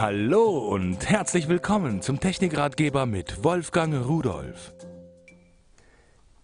Hallo und herzlich willkommen zum Technikratgeber mit Wolfgang Rudolf.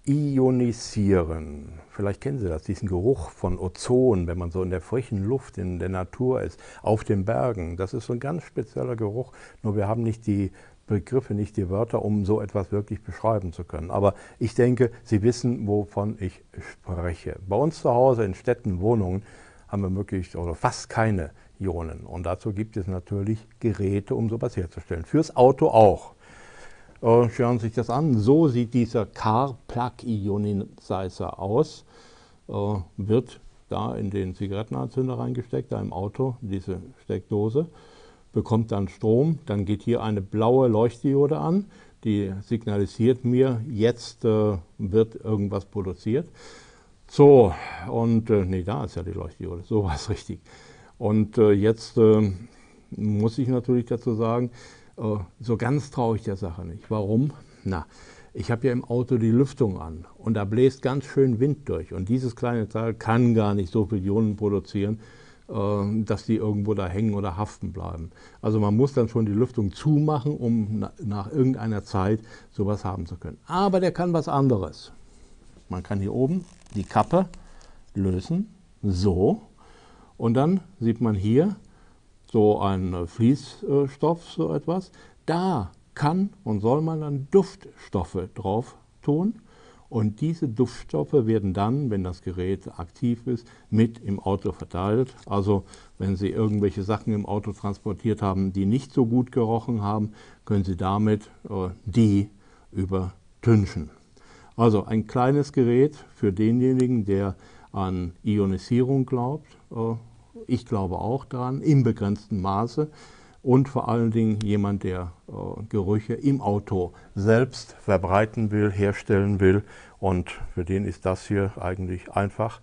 Ionisieren. Vielleicht kennen Sie das, diesen Geruch von Ozon, wenn man so in der frischen Luft in der Natur ist, auf den Bergen. Das ist so ein ganz spezieller Geruch, nur wir haben nicht die Begriffe, nicht die Wörter, um so etwas wirklich beschreiben zu können. Aber ich denke, Sie wissen, wovon ich spreche. Bei uns zu Hause in Städten, Wohnungen haben wir möglichst oder fast keine Ionen. Und dazu gibt es natürlich Geräte, um sowas herzustellen. Fürs Auto auch. Äh, schauen Sie sich das an. So sieht dieser Car-Plug-Ionizer aus. Äh, wird da in den Zigarettenanzünder reingesteckt, da im Auto, diese Steckdose. Bekommt dann Strom. Dann geht hier eine blaue Leuchtdiode an. Die signalisiert mir, jetzt äh, wird irgendwas produziert. So, und äh, nee, da ist ja die Leuchtdiode, so war es richtig. Und äh, jetzt äh, muss ich natürlich dazu sagen, äh, so ganz traue ich der Sache nicht. Warum? Na, ich habe ja im Auto die Lüftung an und da bläst ganz schön Wind durch. Und dieses kleine Teil kann gar nicht so viele Ionen produzieren, äh, dass die irgendwo da hängen oder haften bleiben. Also man muss dann schon die Lüftung zumachen, um na, nach irgendeiner Zeit sowas haben zu können. Aber der kann was anderes. Man kann hier oben die Kappe lösen, so, und dann sieht man hier so einen Fließstoff, so etwas. Da kann und soll man dann Duftstoffe drauf tun. Und diese Duftstoffe werden dann, wenn das Gerät aktiv ist, mit im Auto verteilt. Also wenn Sie irgendwelche Sachen im Auto transportiert haben, die nicht so gut gerochen haben, können Sie damit äh, die übertünchen. Also ein kleines Gerät für denjenigen, der an Ionisierung glaubt. Äh, ich glaube auch daran, im begrenzten Maße. Und vor allen Dingen jemand, der äh, Gerüche im Auto selbst verbreiten will, herstellen will. Und für den ist das hier eigentlich einfach.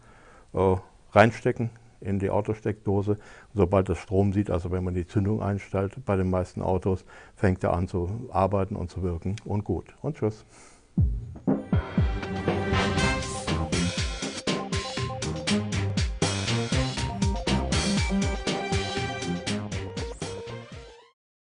Äh, reinstecken in die Autosteckdose. Sobald das Strom sieht, also wenn man die Zündung einstellt, bei den meisten Autos, fängt er an zu arbeiten und zu wirken. Und gut. Und tschüss.